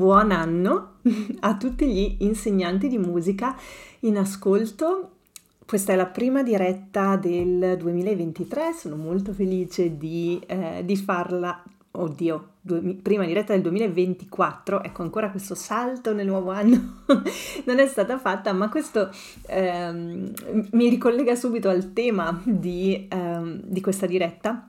buon anno a tutti gli insegnanti di musica in ascolto. Questa è la prima diretta del 2023, sono molto felice di, eh, di farla, oddio, due, prima diretta del 2024, ecco ancora questo salto nel nuovo anno non è stata fatta, ma questo ehm, mi ricollega subito al tema di, ehm, di questa diretta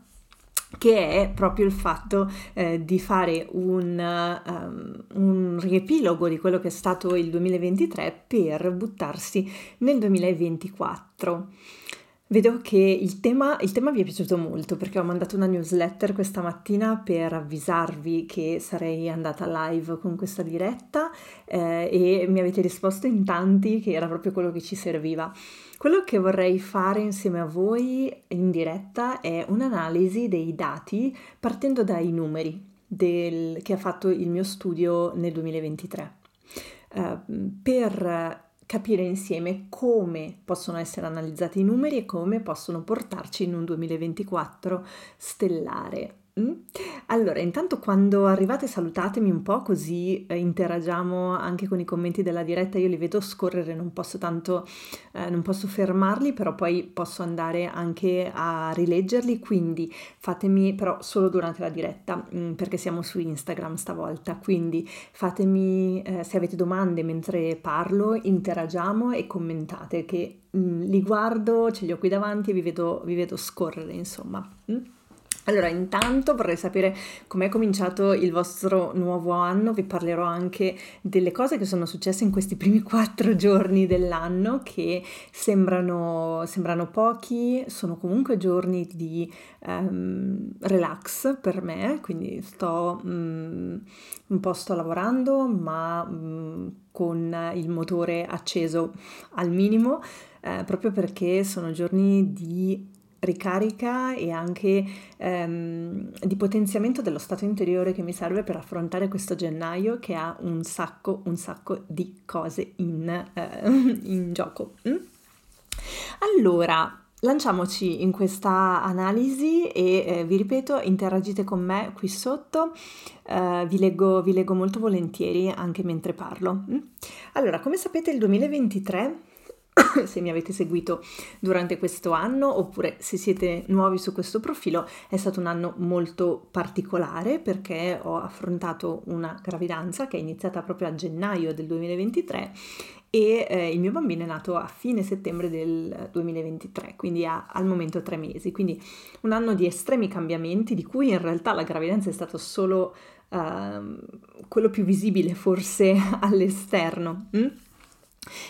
che è proprio il fatto eh, di fare un, um, un, riepilogo di quello che è stato il 2023 per buttarsi nel 2024. Vedo che il tema, il tema, vi è piaciuto molto perché ho mandato una newsletter questa mattina per avvisarvi che sarei andata live con questa diretta eh, e mi avete risposto in tanti che era proprio quello che ci serviva. Quello che vorrei fare insieme a voi in diretta è un'analisi dei dati partendo dai numeri del, che ha fatto il mio studio nel 2023. Uh, eh, per capire insieme come possono essere analizzati i numeri e come possono portarci in un 2024 stellare. Mm? Allora, intanto quando arrivate salutatemi un po' così eh, interagiamo anche con i commenti della diretta, io li vedo scorrere, non posso tanto, eh, non posso fermarli, però poi posso andare anche a rileggerli, quindi fatemi però solo durante la diretta, mm, perché siamo su Instagram stavolta, quindi fatemi, eh, se avete domande mentre parlo, interagiamo e commentate che mm, li guardo, ce li ho qui davanti e vi vedo, vi vedo scorrere, insomma. Mm? Allora, intanto vorrei sapere com'è cominciato il vostro nuovo anno, vi parlerò anche delle cose che sono successe in questi primi quattro giorni dell'anno che sembrano, sembrano pochi, sono comunque giorni di um, relax per me, quindi sto um, un po' sto lavorando ma um, con il motore acceso al minimo, eh, proprio perché sono giorni di ricarica e anche ehm, di potenziamento dello stato interiore che mi serve per affrontare questo gennaio che ha un sacco, un sacco di cose in, eh, in gioco. Mm? Allora, lanciamoci in questa analisi e eh, vi ripeto, interagite con me qui sotto, eh, vi, leggo, vi, leggo, molto volentieri anche mentre parlo. Mm? Allora, come sapete il 2023 se mi avete seguito durante questo anno oppure se siete nuovi su questo profilo, è stato un anno molto particolare perché ho affrontato una gravidanza che è iniziata proprio a gennaio del 2023 e eh, il mio bambino è nato a fine settembre del 2023, quindi ha al momento tre mesi, quindi un anno di estremi cambiamenti di cui in realtà la gravidanza è stato solo uh, quello più visibile forse all'esterno. Mm?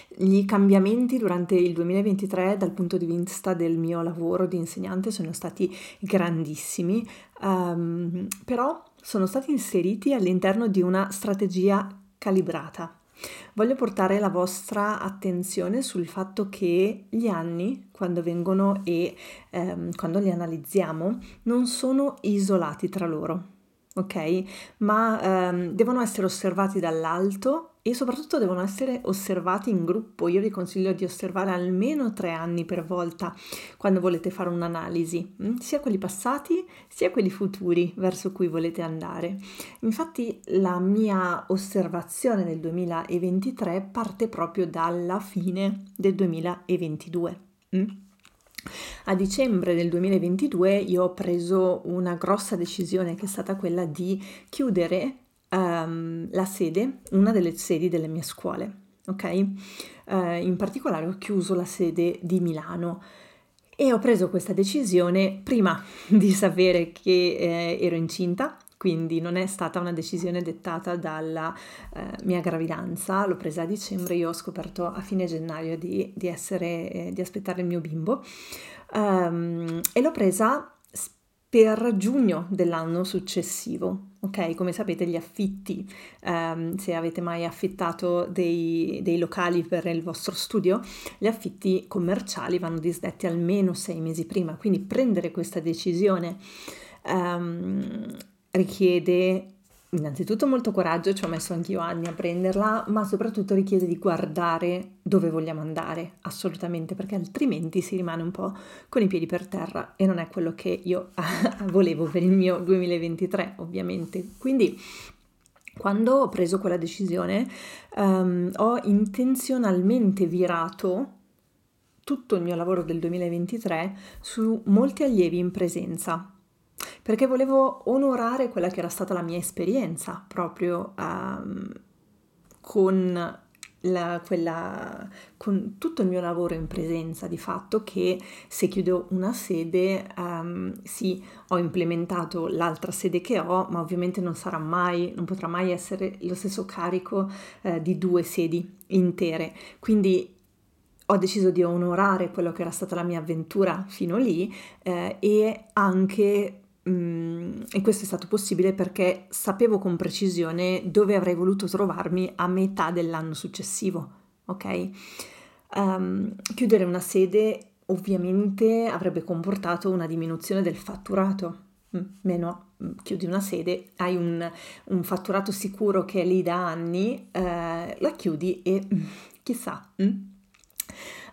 Gli cambiamenti durante il 2023 dal punto di vista del mio lavoro di insegnante sono stati grandissimi, um, però sono stati inseriti all'interno di una strategia calibrata. Voglio portare la vostra attenzione sul fatto che gli anni, quando vengono e um, quando li analizziamo, non sono isolati tra loro, ok? Ma um, devono essere osservati dall'alto e soprattutto devono essere osservati in gruppo. Io vi consiglio di osservare almeno tre anni per volta quando volete fare un'analisi, mm? sia quelli passati sia quelli futuri verso cui volete andare. Infatti la mia osservazione del 2023 parte proprio dalla fine del 2022. Mm? A dicembre del 2022 io ho preso una grossa decisione che è stata quella di chiudere um, la sede, una delle sedi delle mie scuole, ok? Uh, in particolare ho chiuso la sede di Milano e ho preso questa decisione prima di sapere che eh, ero incinta, quindi non è stata una decisione dettata dalla eh, mia gravidanza, l'ho presa a dicembre, io ho scoperto a fine gennaio di, di, essere, eh, di aspettare il mio bimbo um, e l'ho presa per giugno dell'anno successivo. Ok, come sapete gli affitti, um, se avete mai affittato dei, dei, locali per il vostro studio, gli affitti commerciali vanno disdetti almeno sei mesi prima, quindi prendere questa decisione um, richiede innanzitutto molto coraggio, ci ho messo anch'io anni a prenderla, ma soprattutto richiede di guardare dove vogliamo andare, assolutamente, perché altrimenti si rimane un po' con i piedi per terra e non è quello che io volevo per il mio 2023, ovviamente. Quindi Quando ho preso quella decisione um, ho intenzionalmente virato tutto il mio lavoro del 2023 su molti allievi in presenza, perché volevo onorare quella che era stata la mia esperienza proprio um, con la, quella, con tutto il mio lavoro in presenza di fatto che se chiudo una sede um, sì ho implementato l'altra sede che ho ma ovviamente non sarà mai non potrà mai essere lo stesso carico uh, di due sedi intere. Quindi ho deciso di onorare quello che era stata la mia avventura fino lì eh, e anche Mm, e questo è stato possibile perché sapevo con precisione dove avrei voluto trovarmi a metà dell'anno successivo, ok? Um, chiudere una sede ovviamente avrebbe comportato una diminuzione del fatturato, mm, meno mm, chiudi una sede, hai un, un, fatturato sicuro che è lì da anni, eh, la chiudi e chissà.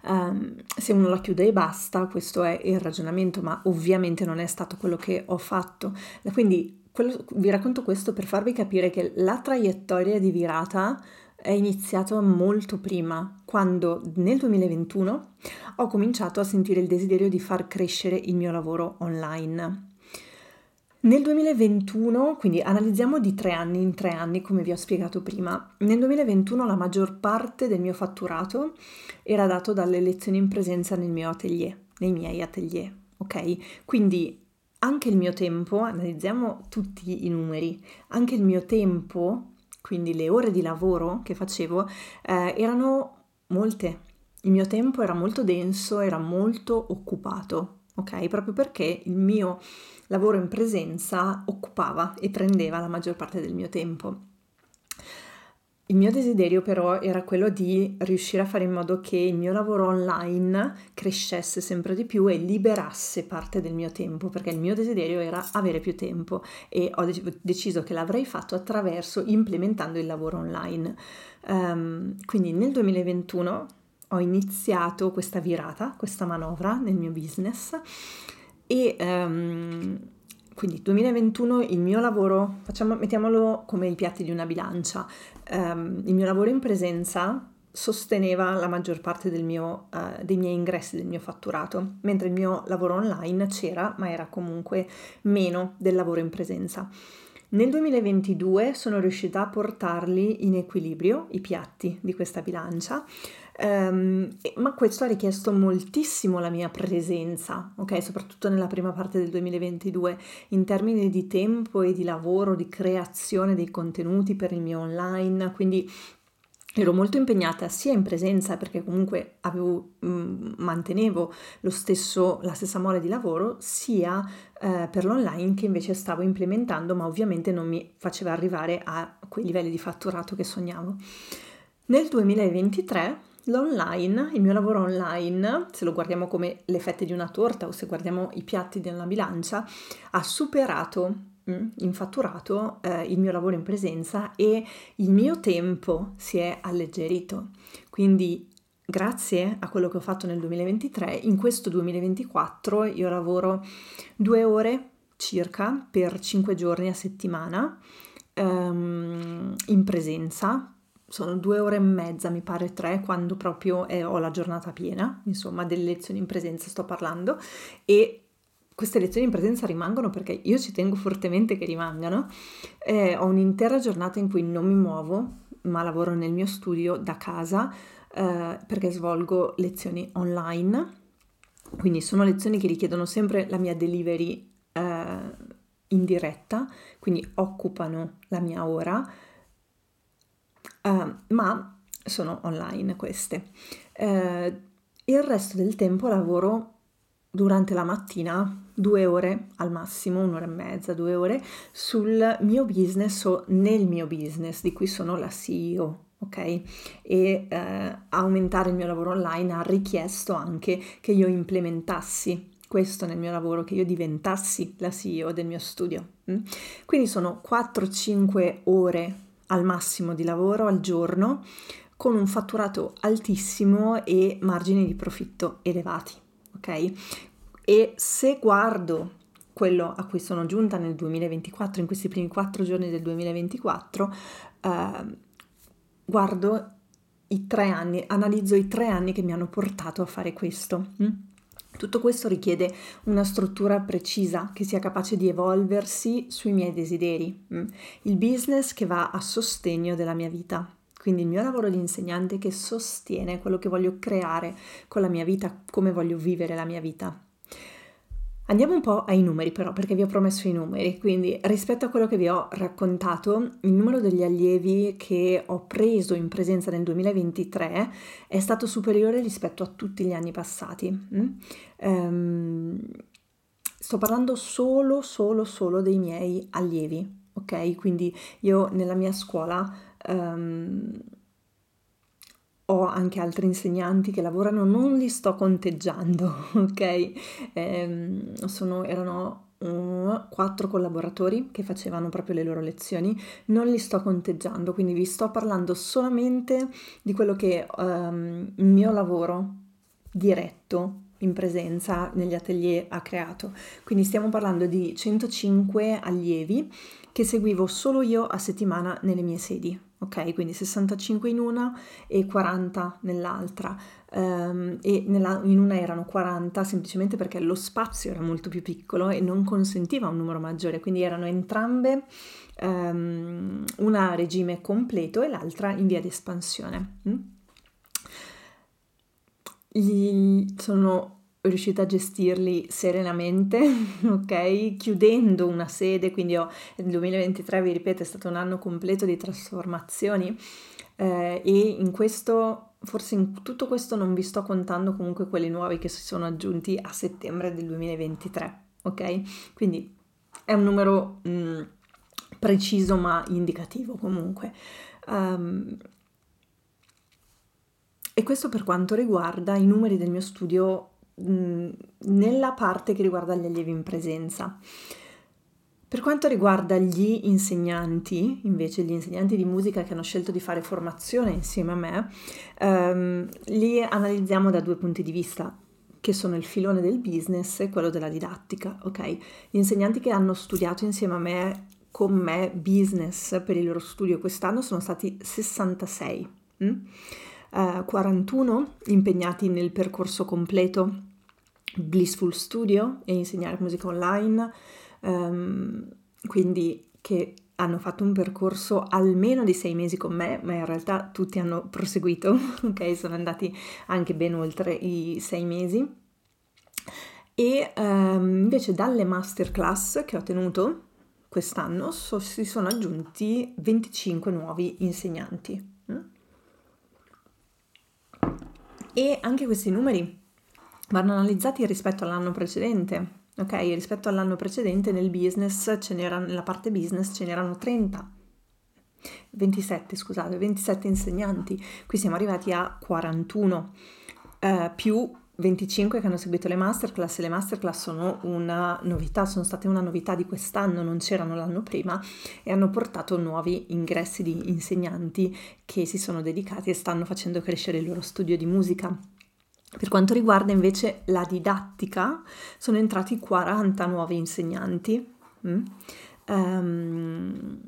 Um, se uno la chiude e basta, questo è il ragionamento, ma ovviamente non è stato quello che ho fatto. Quindi quello, vi racconto questo per farvi capire che la traiettoria di virata è iniziata molto prima, quando nel 2021 ho cominciato a sentire il desiderio di far crescere il mio lavoro online. Nel 2021, quindi analizziamo di tre anni in tre anni come vi ho spiegato prima, nel 2021 la maggior parte del mio fatturato era dato dalle lezioni in presenza nel mio atelier, nei miei atelier, ok? Quindi anche il mio tempo, analizziamo tutti i numeri, anche il mio tempo, quindi le ore di lavoro che facevo, eh, erano molte. Il mio tempo era molto denso, era molto occupato, ok? Proprio perché il mio lavoro in presenza occupava e prendeva la maggior parte del mio tempo. Il mio desiderio però era quello di riuscire a fare in modo che il mio lavoro online crescesse sempre di più e liberasse parte del mio tempo, perché il mio desiderio era avere più tempo e ho deciso che l'avrei fatto attraverso implementando il lavoro online. Um, quindi nel 2021 ho iniziato questa virata, questa manovra nel mio business e um, quindi 2021 il mio lavoro, facciamo, mettiamolo come i piatti di una bilancia, um, il mio lavoro in presenza sosteneva la maggior parte mio, uh, dei miei ingressi, del mio fatturato, mentre il mio lavoro online c'era, ma era comunque meno del lavoro in presenza. Nel 2022 sono riuscita a portarli in equilibrio, i piatti di questa bilancia, Um, ma questo ha richiesto moltissimo la mia presenza, ok? Soprattutto nella prima parte del 2022, in termini di tempo e di lavoro, di creazione dei contenuti per il mio online, quindi ero molto impegnata sia in presenza perché comunque avevo, mh, mm, mantenevo stesso, la stessa mole di lavoro, sia eh, per l'online che invece stavo implementando, ma ovviamente non mi faceva arrivare a quei livelli di fatturato che sognavo. Nel 2023 L'online, il mio lavoro online, se lo guardiamo come le fette di una torta o se guardiamo i piatti di una bilancia, ha superato mm, in fatturato eh, il mio lavoro in presenza e il mio tempo si è alleggerito. Quindi grazie a quello che ho fatto nel 2023, in questo 2024 io lavoro due ore circa per cinque giorni a settimana um, in presenza sono due ore e mezza, mi pare tre, quando proprio eh, ho la giornata piena, insomma, delle lezioni in presenza sto parlando, e queste lezioni in presenza rimangono perché io ci tengo fortemente che rimangano. Eh, ho un'intera giornata in cui non mi muovo, ma lavoro nel mio studio da casa eh, perché svolgo lezioni online. Quindi sono lezioni che richiedono sempre la mia delivery eh, in diretta, quindi occupano la mia ora uh, ma sono online queste. Uh, il resto del tempo lavoro durante la mattina due ore al massimo, un'ora e mezza, due ore sul mio business o nel mio business di cui sono la CEO. Ok? E eh, aumentare il mio lavoro online ha richiesto anche che io implementassi questo nel mio lavoro, che io diventassi la CEO del mio studio. Mm? Quindi sono 4-5 ore al massimo di lavoro al giorno con un fatturato altissimo e margini di profitto elevati, ok? E se guardo quello a cui sono giunta nel 2024, in questi primi quattro giorni del 2024, eh, guardo i tre anni, analizzo i tre anni che mi hanno portato a fare questo. Mm? Tutto questo richiede una struttura precisa che sia capace di evolversi sui miei desideri, mm? il business che va a sostegno della mia vita. Quindi il mio lavoro di insegnante che sostiene quello che voglio creare con la mia vita, come voglio vivere la mia vita. Andiamo un po' ai numeri però, perché vi ho promesso i numeri, quindi rispetto a quello che vi ho raccontato, il numero degli allievi che ho preso in presenza nel 2023 è stato superiore rispetto a tutti gli anni passati. Um, sto parlando solo, solo, solo dei miei allievi, ok? Quindi io nella mia scuola... Um, ho anche altri insegnanti che lavorano, non li sto conteggiando, ok? Eh, sono, erano quattro collaboratori che facevano proprio le loro lezioni, non li sto conteggiando, quindi vi sto parlando solamente di quello che um, il mio lavoro diretto in presenza negli atelier ha creato. Quindi stiamo parlando di 105 allievi che seguivo solo io a settimana nelle mie sedi, ok? Quindi 65 in una e 40 nell'altra. Um, e nella, in una erano 40 semplicemente perché lo spazio era molto più piccolo e non consentiva un numero maggiore, quindi erano entrambe um, una a regime completo e l'altra in via di espansione. Mm? Gli, sono riuscita a gestirli serenamente, ok? Chiudendo una sede, quindi ho, nel 2023, vi ripeto, è stato un anno completo di trasformazioni eh, e in questo, forse in tutto questo non vi sto contando comunque quelli nuovi che si sono aggiunti a settembre del 2023, ok? Quindi è un numero mh, mm, preciso ma indicativo comunque. Um, e questo per quanto riguarda i numeri del mio studio nella parte che riguarda gli allievi in presenza. Per quanto riguarda gli insegnanti, invece gli insegnanti di musica che hanno scelto di fare formazione insieme a me, ehm, li analizziamo da due punti di vista, che sono il filone del business e quello della didattica, ok? Gli insegnanti che hanno studiato insieme a me, con me, business per il loro studio quest'anno sono stati 66. Mm? Uh, 41 impegnati nel percorso completo Blissful Studio e insegnare musica online, um, quindi che hanno fatto un percorso almeno di sei mesi con me, ma in realtà tutti hanno proseguito, ok? Sono andati anche ben oltre i sei mesi. E um, invece dalle masterclass che ho tenuto quest'anno so, si sono aggiunti 25 nuovi insegnanti. Mm? E anche questi numeri vanno analizzati rispetto all'anno precedente. Ok, rispetto all'anno precedente nel business ce nella parte business ce n'erano 30, 27 scusate, 27 insegnanti, qui siamo arrivati a 41, eh, più 25 che hanno seguito le masterclass le masterclass sono una novità, sono state una novità di quest'anno, non c'erano l'anno prima e hanno portato nuovi ingressi di insegnanti che si sono dedicati e stanno facendo crescere il loro studio di musica. Per quanto riguarda invece la didattica, sono entrati 40 nuovi insegnanti, mm? um,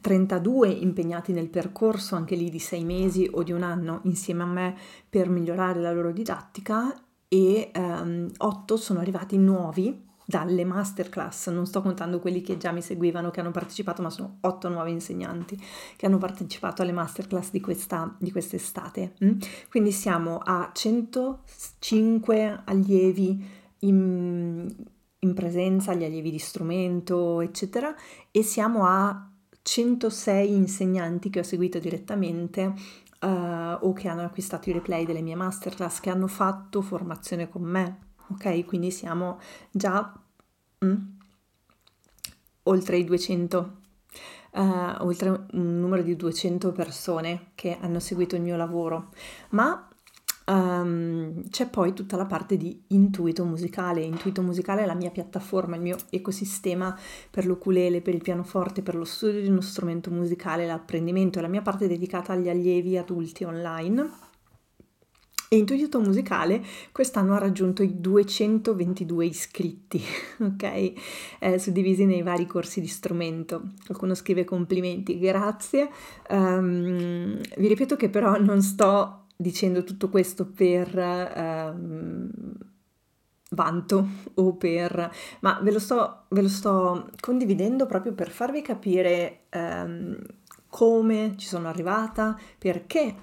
32 impegnati nel percorso, anche lì di sei mesi o di un anno, insieme a me per migliorare la loro didattica e um, 8 sono arrivati nuovi dalle masterclass, non sto contando quelli che già mi seguivano, che hanno partecipato, ma sono otto nuovi insegnanti che hanno partecipato alle masterclass di, questa, di quest'estate. Mm? Quindi siamo a 105 allievi in, in presenza, gli allievi di strumento, eccetera, e siamo a 106 insegnanti che ho seguito direttamente uh, o che hanno acquistato i replay delle mie masterclass, che hanno fatto formazione con me. Ok, quindi siamo già Mm. Oltre i 200, uh, eh, oltre un numero di 200 persone che hanno seguito il mio lavoro, ma um, c'è poi tutta la parte di intuito musicale. Intuito musicale è la mia piattaforma, il mio ecosistema per l'ukulele, per il pianoforte, per lo studio di uno strumento musicale, l'apprendimento, è la mia parte dedicata agli allievi adulti online E Intuito Musicale quest'anno ha raggiunto i 222 iscritti, ok? Eh, suddivisi nei vari corsi di strumento. Qualcuno scrive complimenti, grazie. Um, vi ripeto che però non sto dicendo tutto questo per... Um, vanto o per... ma ve lo sto, ve lo sto condividendo proprio per farvi capire um, come ci sono arrivata, perché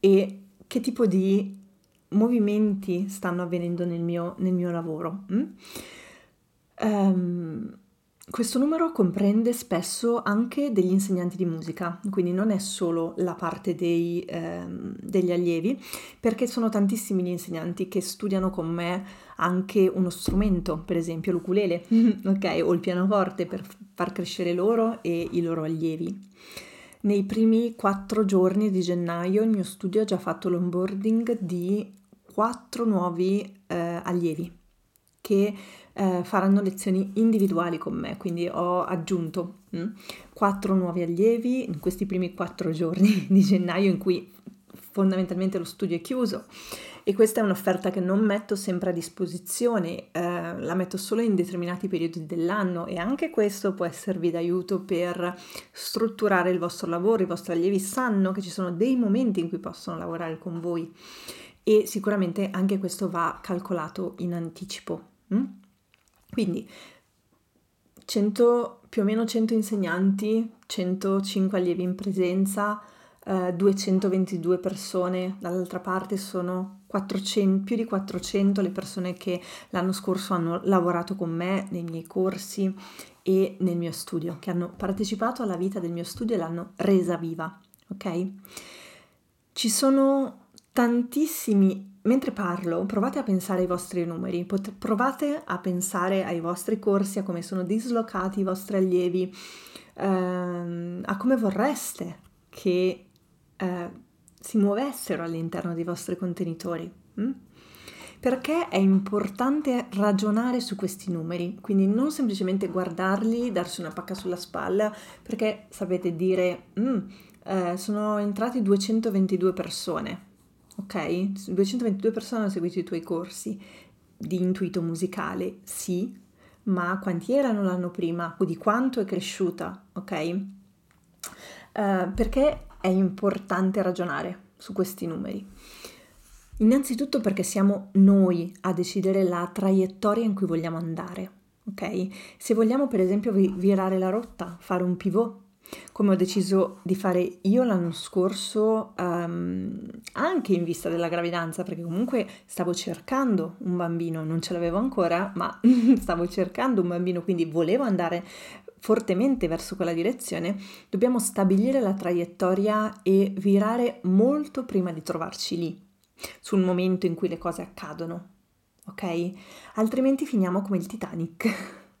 e che tipo di movimenti stanno avvenendo nel mio, nel mio lavoro. Mm? Um, questo numero comprende spesso anche degli insegnanti di musica, quindi non è solo la parte dei, ehm, degli allievi, perché sono tantissimi gli insegnanti che studiano con me anche uno strumento, per esempio l'ukulele, ok, o il pianoforte per far crescere loro e i loro allievi. Nei primi quattro giorni di gennaio il mio studio ha già fatto l'onboarding di quattro nuovi eh, allievi che eh, faranno lezioni individuali con me, quindi ho aggiunto hm, quattro nuovi allievi in questi primi quattro giorni di gennaio in cui fondamentalmente lo studio è chiuso e questa è un'offerta che non metto sempre a disposizione, eh, la metto solo in determinati periodi dell'anno e anche questo può esservi d'aiuto per strutturare il vostro lavoro, i vostri allievi sanno che ci sono dei momenti in cui possono lavorare con voi e sicuramente anche questo va calcolato in anticipo. Mm? Quindi 100, più o meno 100 insegnanti, 105 allievi in presenza, eh, 222 persone, dall'altra parte sono 400, più di 400 le persone che l'anno scorso hanno lavorato con me nei miei corsi e nel mio studio, che hanno partecipato alla vita del mio studio e l'hanno resa viva, ok? Ci sono tantissimi, mentre parlo, provate a pensare ai vostri numeri, pot- provate a pensare ai vostri corsi, a come sono dislocati i vostri allievi, ehm, a come vorreste che eh, si muovessero all'interno dei vostri contenitori. Hm? Perché è importante ragionare su questi numeri, quindi non semplicemente guardarli, darsi una pacca sulla spalla, perché sapete dire, mm, eh, sono entrati 222 persone, ok? 222 persone hanno seguito i tuoi corsi di intuito musicale, sì, ma quanti erano l'anno prima? Di quanto è cresciuta, ok? Uh, perché è importante ragionare su questi numeri. Innanzitutto perché siamo noi a decidere la traiettoria in cui vogliamo andare, ok? Se vogliamo per esempio virare la rotta, fare un pivot, come ho deciso di fare io l'anno scorso, um, anche in vista della gravidanza, perché comunque stavo cercando un bambino, non ce l'avevo ancora, ma stavo cercando un bambino, quindi volevo andare fortemente verso quella direzione, dobbiamo stabilire la traiettoria e virare molto prima di trovarci lì, sul momento in cui le cose accadono, ok? Altrimenti finiamo come il Titanic,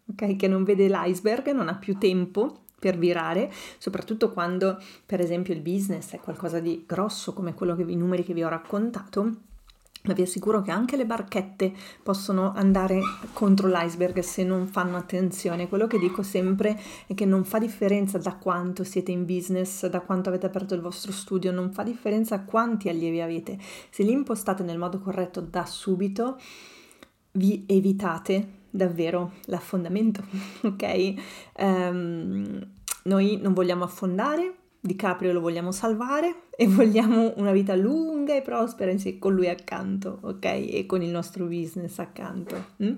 ok? Che non vede l'iceberg, non ha più tempo per virare, soprattutto quando per esempio il business è qualcosa di grosso come quello che, i numeri che vi ho raccontato. Ma vi assicuro che anche le barchette possono andare contro l'iceberg se non fanno attenzione. Quello che dico sempre è che non fa differenza da quanto siete in business, da quanto avete aperto il vostro studio, non fa differenza quanti allievi avete. Se li impostate nel modo corretto da subito, vi evitate davvero l'affondamento, ok? Um, noi non vogliamo affondare, Di Caprio lo vogliamo salvare e vogliamo una vita lunga e prospera con lui accanto, ok? E con il nostro business accanto. Mm?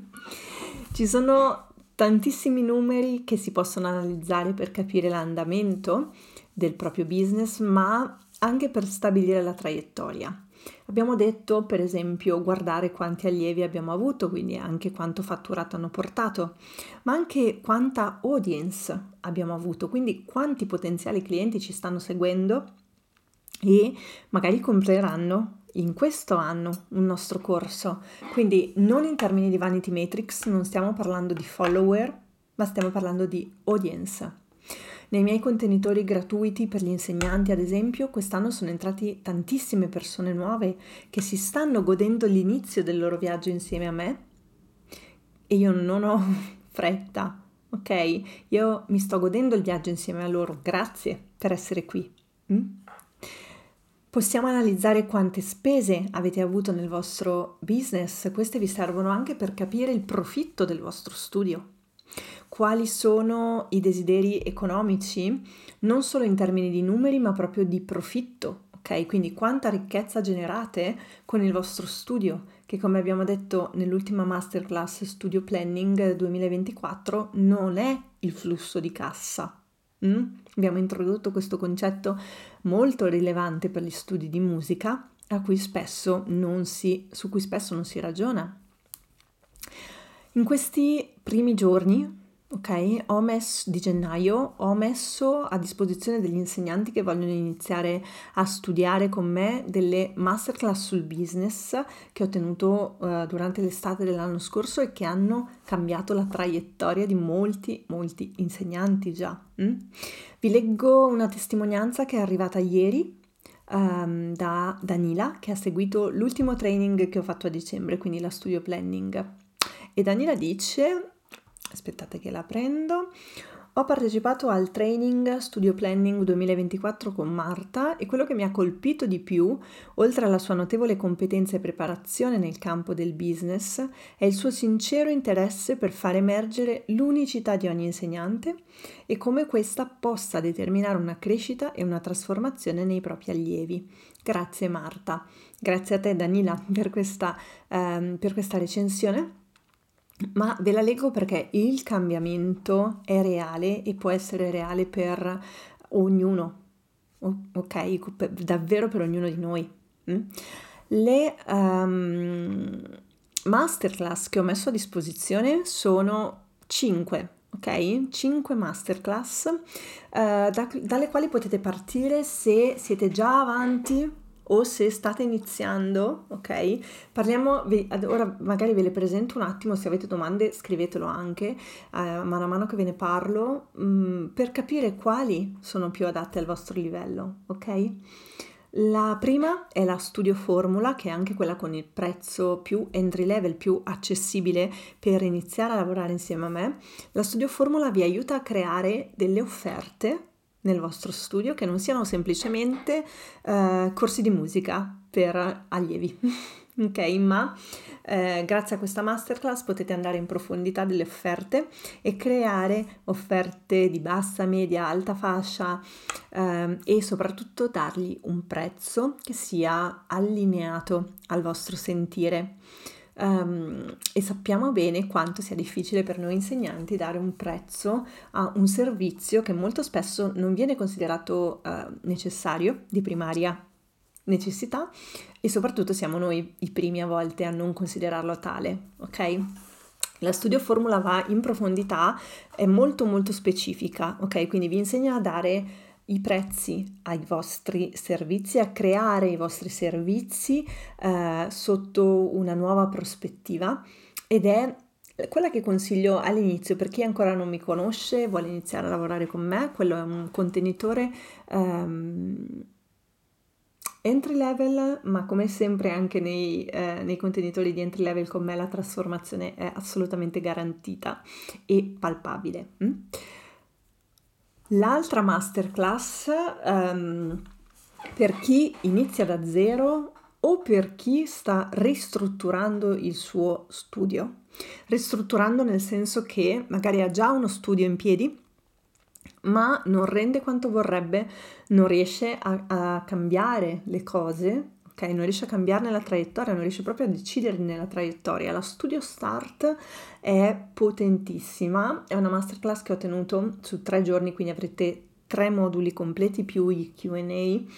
Ci sono tantissimi numeri che si possono analizzare per capire l'andamento del proprio business, ma anche per stabilire la traiettoria. Abbiamo detto, per esempio, guardare quanti allievi abbiamo avuto, quindi anche quanto fatturato hanno portato, ma anche quanta audience abbiamo avuto, quindi quanti potenziali clienti ci stanno seguendo e magari compreranno in questo anno un nostro corso. Quindi non in termini di vanity matrix, non stiamo parlando di follower, ma stiamo parlando di audience. Nei miei contenitori gratuiti per gli insegnanti, ad esempio, quest'anno sono entrati tantissime persone nuove che si stanno godendo l'inizio del loro viaggio insieme a me e io non ho fretta, ok? Io mi sto godendo il viaggio insieme a loro. Grazie per essere qui. Mm? Possiamo analizzare quante spese avete avuto nel vostro business, queste vi servono anche per capire il profitto del vostro studio. Quali sono i desideri economici, non solo in termini di numeri, ma proprio di profitto, ok? Quindi quanta ricchezza generate con il vostro studio, che come abbiamo detto nell'ultima masterclass Studio Planning 2024 non è il flusso di cassa. Mm? Abbiamo introdotto questo concetto molto rilevante per gli studi di musica, cui si, su cui spesso non si ragiona. In questi primi giorni Ok, ho messo di gennaio, ho messo a disposizione degli insegnanti che vogliono iniziare a studiare con me delle masterclass sul business che ho tenuto uh, durante l'estate dell'anno scorso e che hanno cambiato la traiettoria di molti, molti insegnanti già. Mm? Vi leggo una testimonianza che è arrivata ieri um, da Danila che ha seguito l'ultimo training che ho fatto a dicembre, quindi la studio planning. E Danila dice aspettate che la prendo. Ho partecipato al training Studio Planning 2024 con Marta e quello che mi ha colpito di più, oltre alla sua notevole competenza e preparazione nel campo del business, è il suo sincero interesse per far emergere l'unicità di ogni insegnante e come questa possa determinare una crescita e una trasformazione nei propri allievi. Grazie Marta, grazie a te Danila per questa, ehm, per questa recensione ma ve la leggo perché il cambiamento è reale e può essere reale per ognuno, ok? davvero per ognuno di noi. Mm? Le um, masterclass che ho messo a disposizione sono 5, ok? 5 masterclass uh, da, dalle quali potete partire se siete già avanti o se state iniziando, ok? Parliamo, ora magari ve le presento un attimo, se avete domande scrivetelo anche, eh, mano a mano che ve ne parlo, mh, mm, per capire quali sono più adatte al vostro livello, ok? La prima è la Studio Formula, che è anche quella con il prezzo più entry level, più accessibile per iniziare a lavorare insieme a me. La Studio Formula vi aiuta a creare delle offerte nel vostro studio che non siano semplicemente eh, corsi di musica per allievi. ok, ma eh, grazie a questa masterclass potete andare in profondità delle offerte e creare offerte di bassa, media, alta fascia eh, e soprattutto dargli un prezzo che sia allineato al vostro sentire. Um, e sappiamo bene quanto sia difficile per noi insegnanti dare un prezzo a un servizio che molto spesso non viene considerato uh, necessario, di primaria necessità e soprattutto siamo noi i primi a volte a non considerarlo tale, ok? La studio formula va in profondità, è molto molto specifica, ok? Quindi vi insegna a dare i prezzi ai vostri servizi, a creare i vostri servizi eh, sotto una nuova prospettiva ed è quella che consiglio all'inizio per chi ancora non mi conosce, vuole iniziare a lavorare con me, quello è un contenitore um, entry level, ma come sempre anche nei, eh, nei, contenitori di entry level con me la trasformazione è assolutamente garantita e palpabile. Mm? L'altra masterclass um, per chi inizia da zero o per chi sta ristrutturando il suo studio. Ristrutturando nel senso che magari ha già uno studio in piedi, ma non rende quanto vorrebbe, non riesce a, a cambiare le cose ok? Non riesce a cambiarne la traiettoria, non riesce proprio a decidere nella traiettoria. La Studio Start è potentissima, è una masterclass che ho tenuto su tre giorni, quindi avrete tre moduli completi più i QA.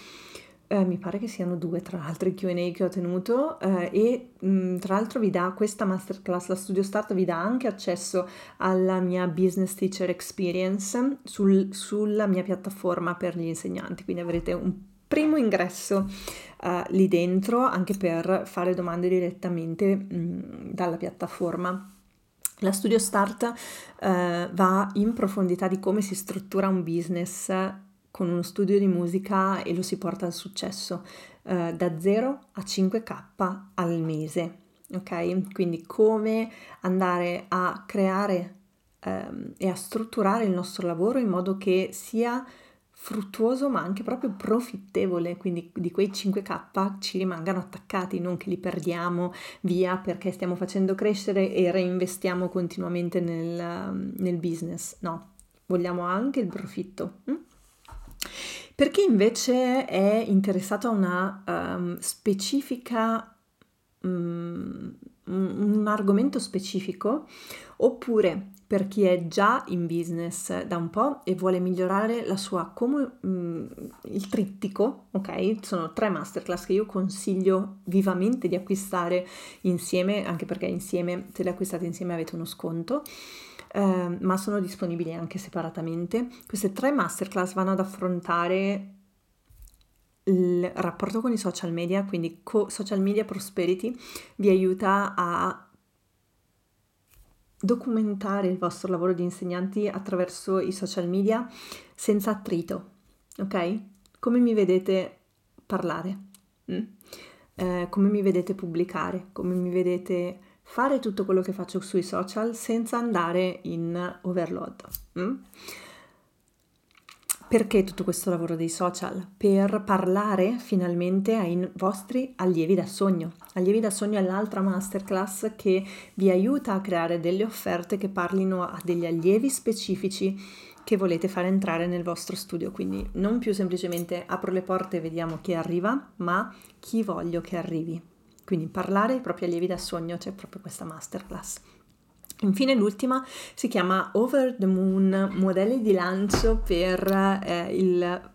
Eh, mi pare che siano due tra l'altro i QA che ho tenuto eh, e mh, mm, tra l'altro vi dà questa masterclass, la Studio Start vi dà anche accesso alla mia Business Teacher Experience sul, sulla mia piattaforma per gli insegnanti, quindi avrete un primo ingresso uh, lì dentro anche per fare domande direttamente mh, dalla piattaforma. La Studio Start uh, va in profondità di come si struttura un business con uno studio di musica e lo si porta al successo uh, da 0 a 5k al mese. Ok? Quindi come andare a creare um, e a strutturare il nostro lavoro in modo che sia fruttuoso ma anche proprio profittevole, quindi di quei 5k ci rimangano attaccati, non che li perdiamo via perché stiamo facendo crescere e reinvestiamo continuamente nel, nel business, no, vogliamo anche il profitto. Hm? Per chi invece è interessato a una um, specifica, um, un argomento specifico, oppure per chi è già in business da un po' e vuole migliorare la sua com- mm, il trittico, ok? Sono tre masterclass che io consiglio vivamente di acquistare insieme, anche perché insieme, se le acquistate insieme avete uno sconto. Eh, ma sono disponibili anche separatamente. Queste tre masterclass vanno ad affrontare il rapporto con i social media, quindi co- social media prosperity vi aiuta a documentare il vostro lavoro di insegnanti attraverso i social media senza attrito, ok? Come mi vedete parlare, mm? eh, come mi vedete pubblicare, come mi vedete fare tutto quello che faccio sui social senza andare in overload. Mm? Perché tutto questo lavoro dei social? Per parlare finalmente ai vostri allievi da sogno. Allievi da sogno è l'altra masterclass che vi aiuta a creare delle offerte che parlino a degli allievi specifici che volete fare entrare nel vostro studio. Quindi non più semplicemente apro le porte e vediamo chi arriva, ma chi voglio che arrivi. Quindi parlare ai propri allievi da sogno, c'è proprio questa masterclass. Infine l'ultima si chiama Over the Moon, modelli di lancio per, eh, il,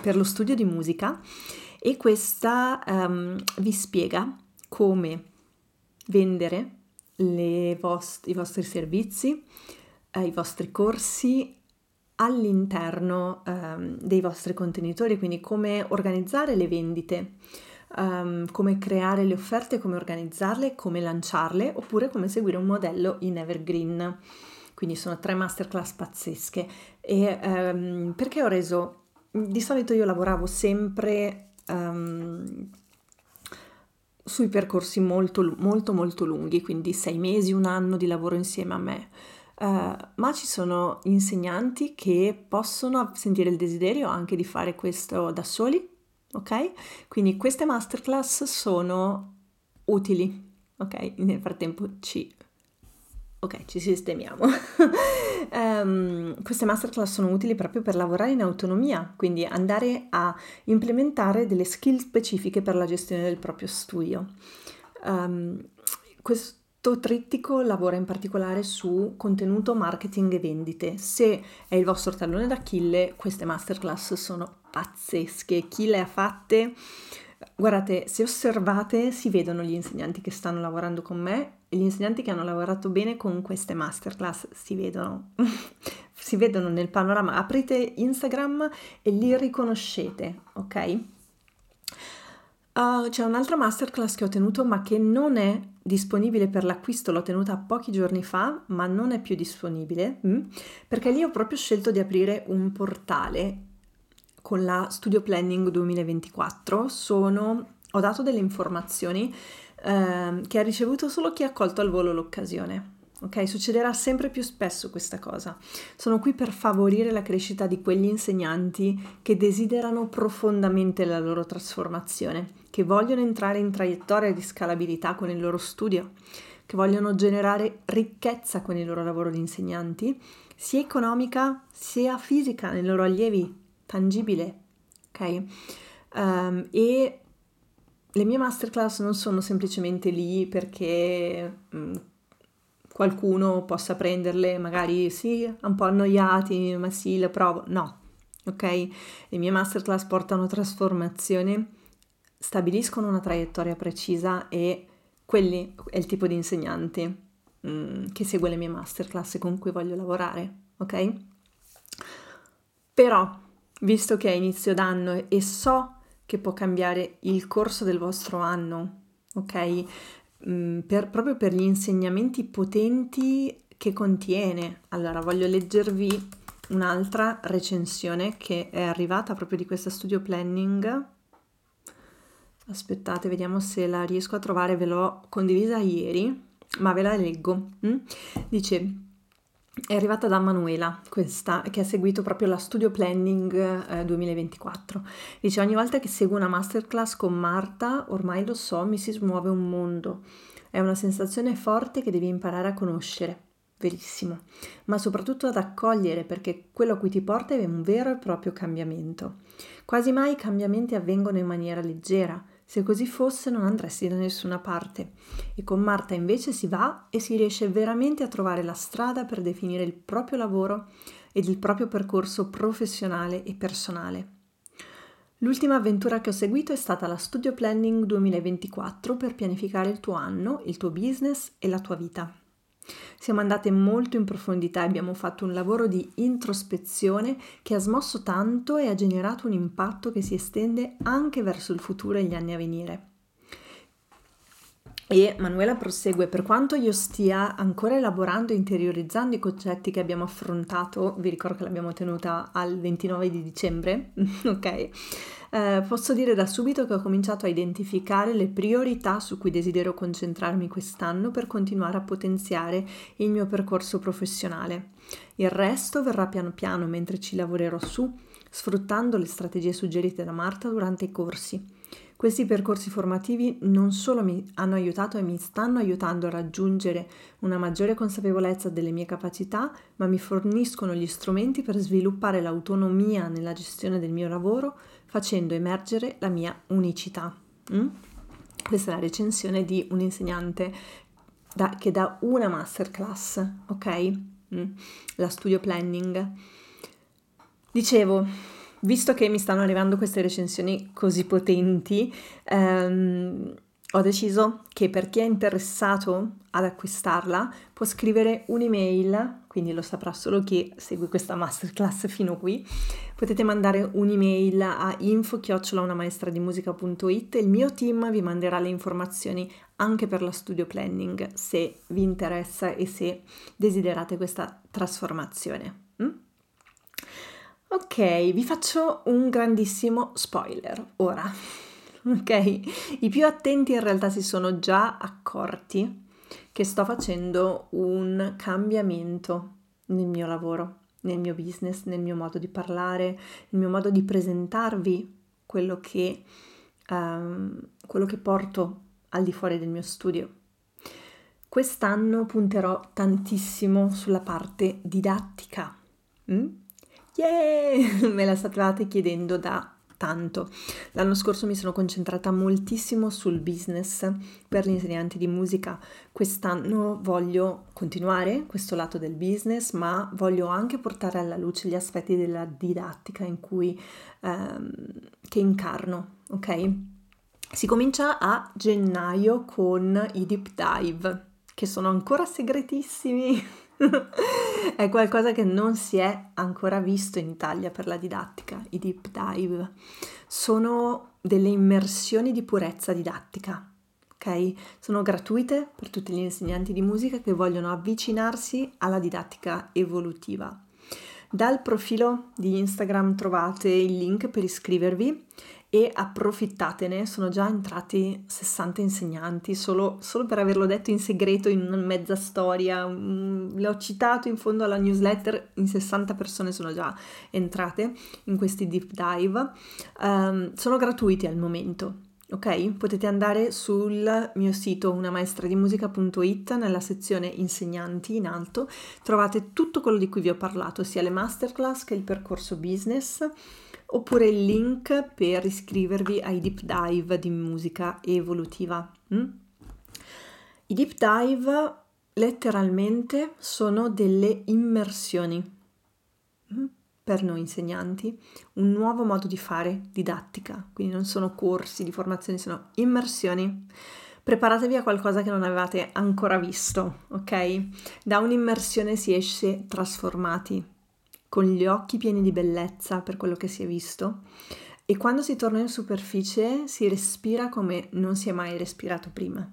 per lo studio di musica. E questa um, vi spiega come vendere vost- i vostri servizi, eh, i vostri corsi all'interno um, dei vostri contenitori, quindi come organizzare le vendite um, come creare le offerte, come organizzarle, come lanciarle, oppure come seguire un modello in evergreen. Quindi sono tre masterclass pazzesche. E um, perché ho reso... Di solito io lavoravo sempre um, sui percorsi molto, molto, molto lunghi, quindi sei mesi, un anno di lavoro insieme a me. Uh, ma ci sono insegnanti che possono sentire il desiderio anche di fare questo da soli ok? Quindi queste masterclass sono utili, ok? Nel frattempo ci... Ok, ci sistemiamo. um, queste masterclass sono utili proprio per lavorare in autonomia, quindi andare a implementare delle skill specifiche per la gestione del proprio studio. Um, questo trittico lavora in particolare su contenuto, marketing e vendite. Se è il vostro tallone d'Achille, queste masterclass sono pazzesche. Chi le ha fatte? Guardate, se osservate si vedono gli insegnanti che stanno lavorando con me e gli insegnanti che hanno lavorato bene con queste masterclass si vedono. si vedono nel panorama. Aprite Instagram e li riconoscete, ok? Uh, c'è un'altra masterclass che ho tenuto ma che non è disponibile per l'acquisto, l'ho tenuta pochi giorni fa ma non è più disponibile mm? perché lì ho proprio scelto di aprire un portale con la Studio Planning 2024 sono, ho dato delle informazioni eh, che ha ricevuto solo chi ha colto al volo l'occasione. Ok, succederà sempre più spesso questa cosa. Sono qui per favorire la crescita di quegli insegnanti che desiderano profondamente la loro trasformazione, che vogliono entrare in traiettoria di scalabilità con il loro studio, che vogliono generare ricchezza con il loro lavoro di insegnanti, sia economica sia fisica nei loro allievi, tangibile, ok? Um, e le mie masterclass non sono semplicemente lì perché um, qualcuno possa prenderle, magari sì, un po' annoiati, ma sì, le provo. No, ok? Le mie masterclass portano trasformazione, stabiliscono una traiettoria precisa e quelli è il tipo di insegnante um, che segue le mie masterclass e con cui voglio lavorare, ok? Però visto che è inizio d'anno e so che può cambiare il corso del vostro anno, ok? Mm, per, proprio per gli insegnamenti potenti che contiene. Allora, voglio leggervi un'altra recensione che è arrivata proprio di questa studio planning. Aspettate, vediamo se la riesco a trovare, ve l'ho condivisa ieri, ma ve la leggo. Mm? Dice, è arrivata da Manuela, questa, che ha seguito proprio la Studio Planning eh, 2024. Dice, ogni volta che seguo una masterclass con Marta, ormai lo so, mi si smuove un mondo. È una sensazione forte che devi imparare a conoscere. Verissimo. Ma soprattutto ad accogliere, perché quello a cui ti porta è un vero e proprio cambiamento. Quasi mai i cambiamenti avvengono in maniera leggera se così fosse non andresti da nessuna parte. E con Marta invece si va e si riesce veramente a trovare la strada per definire il proprio lavoro ed il proprio percorso professionale e personale. L'ultima avventura che ho seguito è stata la Studio Planning 2024 per pianificare il tuo anno, il tuo business e la tua vita. Siamo andate molto in profondità e abbiamo fatto un lavoro di introspezione che ha smosso tanto e ha generato un impatto che si estende anche verso il futuro e gli anni a venire. E Manuela prosegue, per quanto io stia ancora elaborando e interiorizzando i concetti che abbiamo affrontato, vi ricordo che l'abbiamo tenuta al 29 di dicembre, ok? Eh, posso dire da subito che ho cominciato a identificare le priorità su cui desidero concentrarmi quest'anno per continuare a potenziare il mio percorso professionale. Il resto verrà piano piano mentre ci lavorerò su, sfruttando le strategie suggerite da Marta durante i corsi. Questi percorsi formativi non solo mi hanno aiutato e mi stanno aiutando a raggiungere una maggiore consapevolezza delle mie capacità, ma mi forniscono gli strumenti per sviluppare l'autonomia nella gestione del mio lavoro, facendo emergere la mia unicità. Mm? Questa è la recensione di un insegnante da, che dà una masterclass, ok? Mm? La studio planning. Dicevo, visto che mi stanno arrivando queste recensioni così potenti, ehm, ho deciso che per chi è interessato ad acquistarla può scrivere un'email, quindi lo saprà solo chi segue questa masterclass fino qui. Potete mandare un'email a info-unamaestradimusica.it e il mio team vi manderà le informazioni anche per la studio planning se vi interessa e se desiderate questa trasformazione. Mm? Ok, vi faccio un grandissimo spoiler ora ok? I più attenti in realtà si sono già accorti che sto facendo un cambiamento nel mio lavoro, nel mio business, nel mio modo di parlare, nel mio modo di presentarvi quello che, um, quello che porto al di fuori del mio studio. Quest'anno punterò tantissimo sulla parte didattica. Mm? Yeah! Me la stavate chiedendo da tanto. L'anno scorso mi sono concentrata moltissimo sul business per gli insegnanti di musica. Quest'anno voglio continuare questo lato del business, ma voglio anche portare alla luce gli aspetti della didattica in cui ehm, che incarno, ok? Si comincia a gennaio con i deep dive, che sono ancora segretissimi. è qualcosa che non si è ancora visto in Italia per la didattica, i deep dive. Sono delle immersioni di purezza didattica, ok? Sono gratuite per tutti gli insegnanti di musica che vogliono avvicinarsi alla didattica evolutiva. Dal profilo di Instagram trovate il link per iscrivervi e approfittatene, sono già entrati 60 insegnanti, solo, solo, per averlo detto in segreto in una mezza storia, l'ho citato in fondo alla newsletter, in 60 persone sono già entrate in questi deep dive, um, sono gratuiti al momento. Ok, potete andare sul mio sito unamaestradimusica.it nella sezione insegnanti in alto, trovate tutto quello di cui vi ho parlato, sia le masterclass che il percorso business oppure il link per iscrivervi ai deep dive di musica evolutiva. Mm? I deep dive letteralmente sono delle immersioni mm? per noi insegnanti, un nuovo modo di fare didattica, quindi non sono corsi di formazione, sono immersioni. Preparatevi a qualcosa che non avevate ancora visto, ok? Da un'immersione si esce trasformati, con gli occhi pieni di bellezza per quello che si è visto e quando si torna in superficie si respira come non si è mai respirato prima.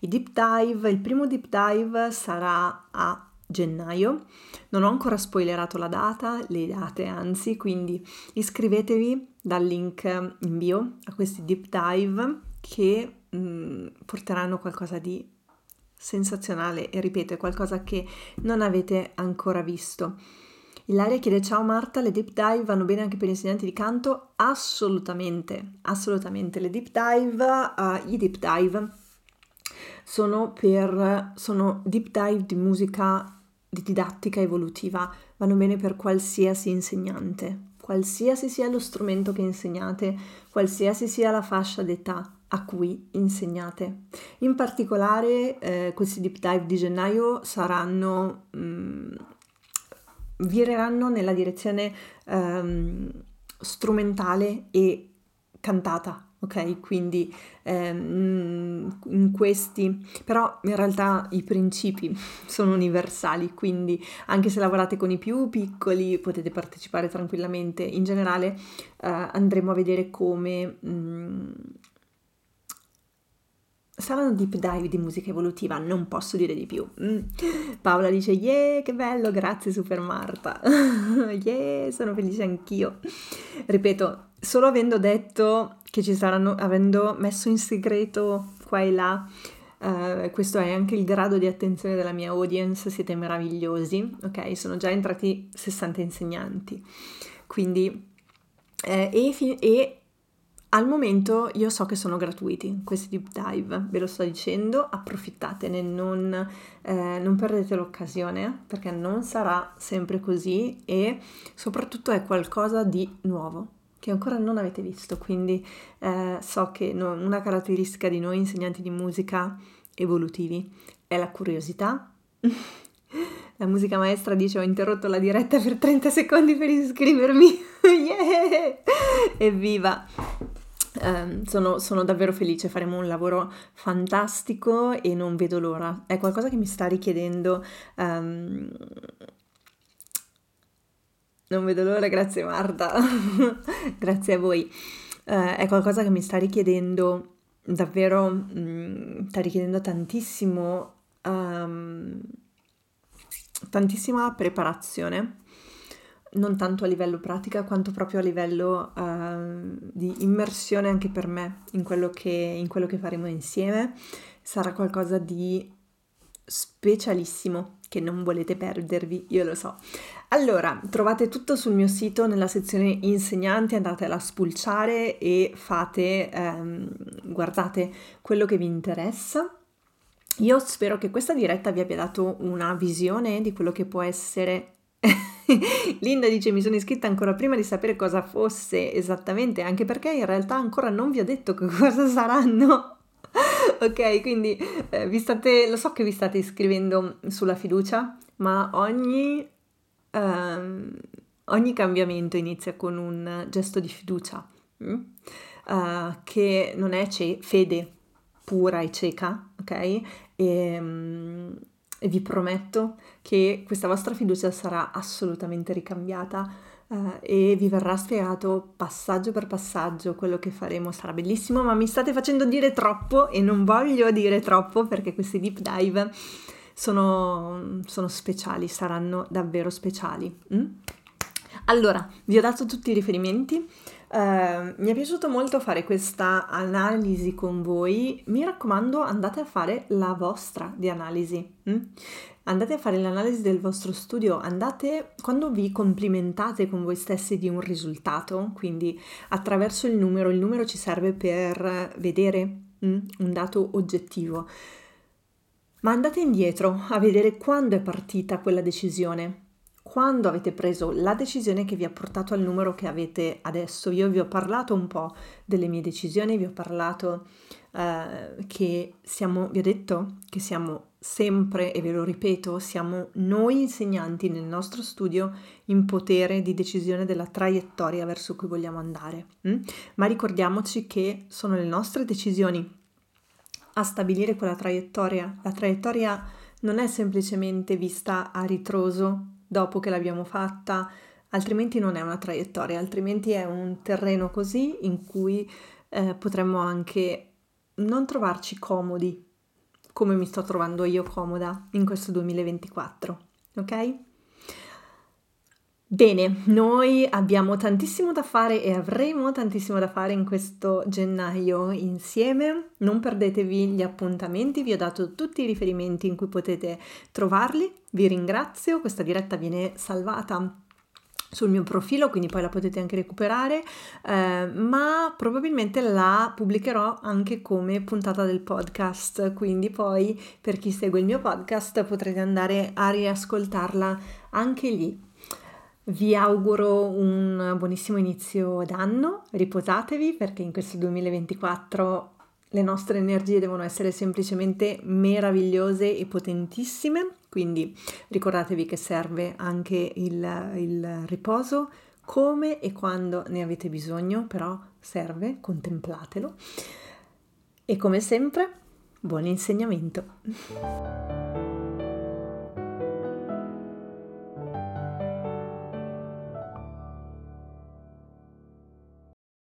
Il deep dive, il primo deep dive sarà a gennaio. Non ho ancora spoilerato la data, le date anzi, quindi iscrivetevi dal link in bio a questi deep dive che mh, mm, porteranno qualcosa di sensazionale e ripeto è qualcosa che non avete ancora visto. Ilaria chiede ciao Marta, le deep dive vanno bene anche per gli insegnanti di canto? Assolutamente, assolutamente. Le deep dive, uh, i deep dive sono per sono deep dive di musica di didattica evolutiva, vanno bene per qualsiasi insegnante, qualsiasi sia lo strumento che insegnate, qualsiasi sia la fascia d'età a cui insegnate. In particolare eh, questi deep dive di gennaio saranno mh, mm, vireranno nella direzione um, strumentale e cantata, ok? Quindi ehm, in questi, però in realtà i principi sono universali, quindi anche se lavorate con i più piccoli potete partecipare tranquillamente. In generale eh, andremo a vedere come mh, Saranno deep dive di musica evolutiva, non posso dire di più. Mm. Paola dice, yeah, che bello, grazie Super Marta. yeah, sono felice anch'io. Ripeto, solo avendo detto che ci saranno, avendo messo in segreto qua e là, uh, questo è anche il grado di attenzione della mia audience, siete meravigliosi, ok? Sono già entrati 60 insegnanti. Quindi, eh, e, fi- e al momento io so che sono gratuiti questi deep dive, ve lo sto dicendo, approfittatene, non, eh, non perdete l'occasione perché non sarà sempre così e soprattutto è qualcosa di nuovo che ancora non avete visto, quindi eh, so che no, una caratteristica di noi insegnanti di musica evolutivi è la curiosità. La musica maestra dice ho interrotto la diretta per 30 secondi per iscrivermi. yeah! Evviva! Um, sono, sono, davvero felice, faremo un lavoro fantastico e non vedo l'ora. È qualcosa che mi sta richiedendo. Um, non vedo l'ora, grazie Marta, grazie a voi. Uh, è qualcosa che mi sta richiedendo davvero, mh, sta richiedendo tantissimo, um, tantissima preparazione non tanto a livello pratica quanto proprio a livello uh, di immersione anche per me in quello, che, in quello che faremo insieme. Sarà qualcosa di specialissimo che non volete perdervi, io lo so. Allora, trovate tutto sul mio sito nella sezione insegnanti, andatela a spulciare e fate, um, guardate quello che vi interessa. Io spero che questa diretta vi abbia dato una visione di quello che può essere Linda dice mi sono iscritta ancora prima di sapere cosa fosse esattamente, anche perché in realtà ancora non vi ho detto cosa saranno. ok, quindi eh, vi state, lo so che vi state iscrivendo sulla fiducia, ma ogni, ehm, ogni cambiamento inizia con un gesto di fiducia, mm? uh, che non è ce- fede pura e cieca, ok? E, um, e vi prometto che questa vostra fiducia sarà assolutamente ricambiata eh, e vi verrà spiegato passaggio per passaggio quello che faremo. Sarà bellissimo, ma mi state facendo dire troppo e non voglio dire troppo perché questi deep dive sono, sono speciali, saranno davvero speciali. Mm? Allora, vi ho dato tutti i riferimenti. Uh, mi è piaciuto molto fare questa analisi con voi. Mi raccomando, andate a fare la vostra di analisi. Mm? Andate a fare l'analisi del vostro studio, andate quando vi complimentate con voi stessi di un risultato, quindi attraverso il numero, il numero ci serve per vedere mm, un dato oggettivo. Ma andate indietro a vedere quando è partita quella decisione, quando avete preso la decisione che vi ha portato al numero che avete adesso. Io vi ho parlato un po' delle mie decisioni, vi ho parlato eh, che siamo, vi ho detto che siamo sempre, e ve lo ripeto, siamo noi insegnanti nel nostro studio in potere di decisione della traiettoria verso cui vogliamo andare. Mm? Ma ricordiamoci che sono le nostre decisioni a stabilire quella traiettoria. La traiettoria non è semplicemente vista a ritroso dopo che l'abbiamo fatta, altrimenti non è una traiettoria, altrimenti è un terreno così in cui eh, potremmo anche non trovarci comodi come mi sto trovando io comoda in questo 2024, ok? Bene, noi abbiamo tantissimo da fare e avremo tantissimo da fare in questo gennaio insieme. Non perdetevi gli appuntamenti, vi ho dato tutti i riferimenti in cui potete trovarli. Vi ringrazio, questa diretta viene salvata sul mio profilo, quindi poi la potete anche recuperare, eh, ma probabilmente la pubblicherò anche come puntata del podcast, quindi poi per chi segue il mio podcast potrete andare a riascoltarla anche lì. Vi auguro un buonissimo inizio d'anno, riposatevi perché in questo 2024 le nostre energie devono essere semplicemente meravigliose e potentissime, quindi ricordatevi che serve anche il, il riposo come e quando ne avete bisogno, però serve, contemplatelo. E come sempre, buon insegnamento.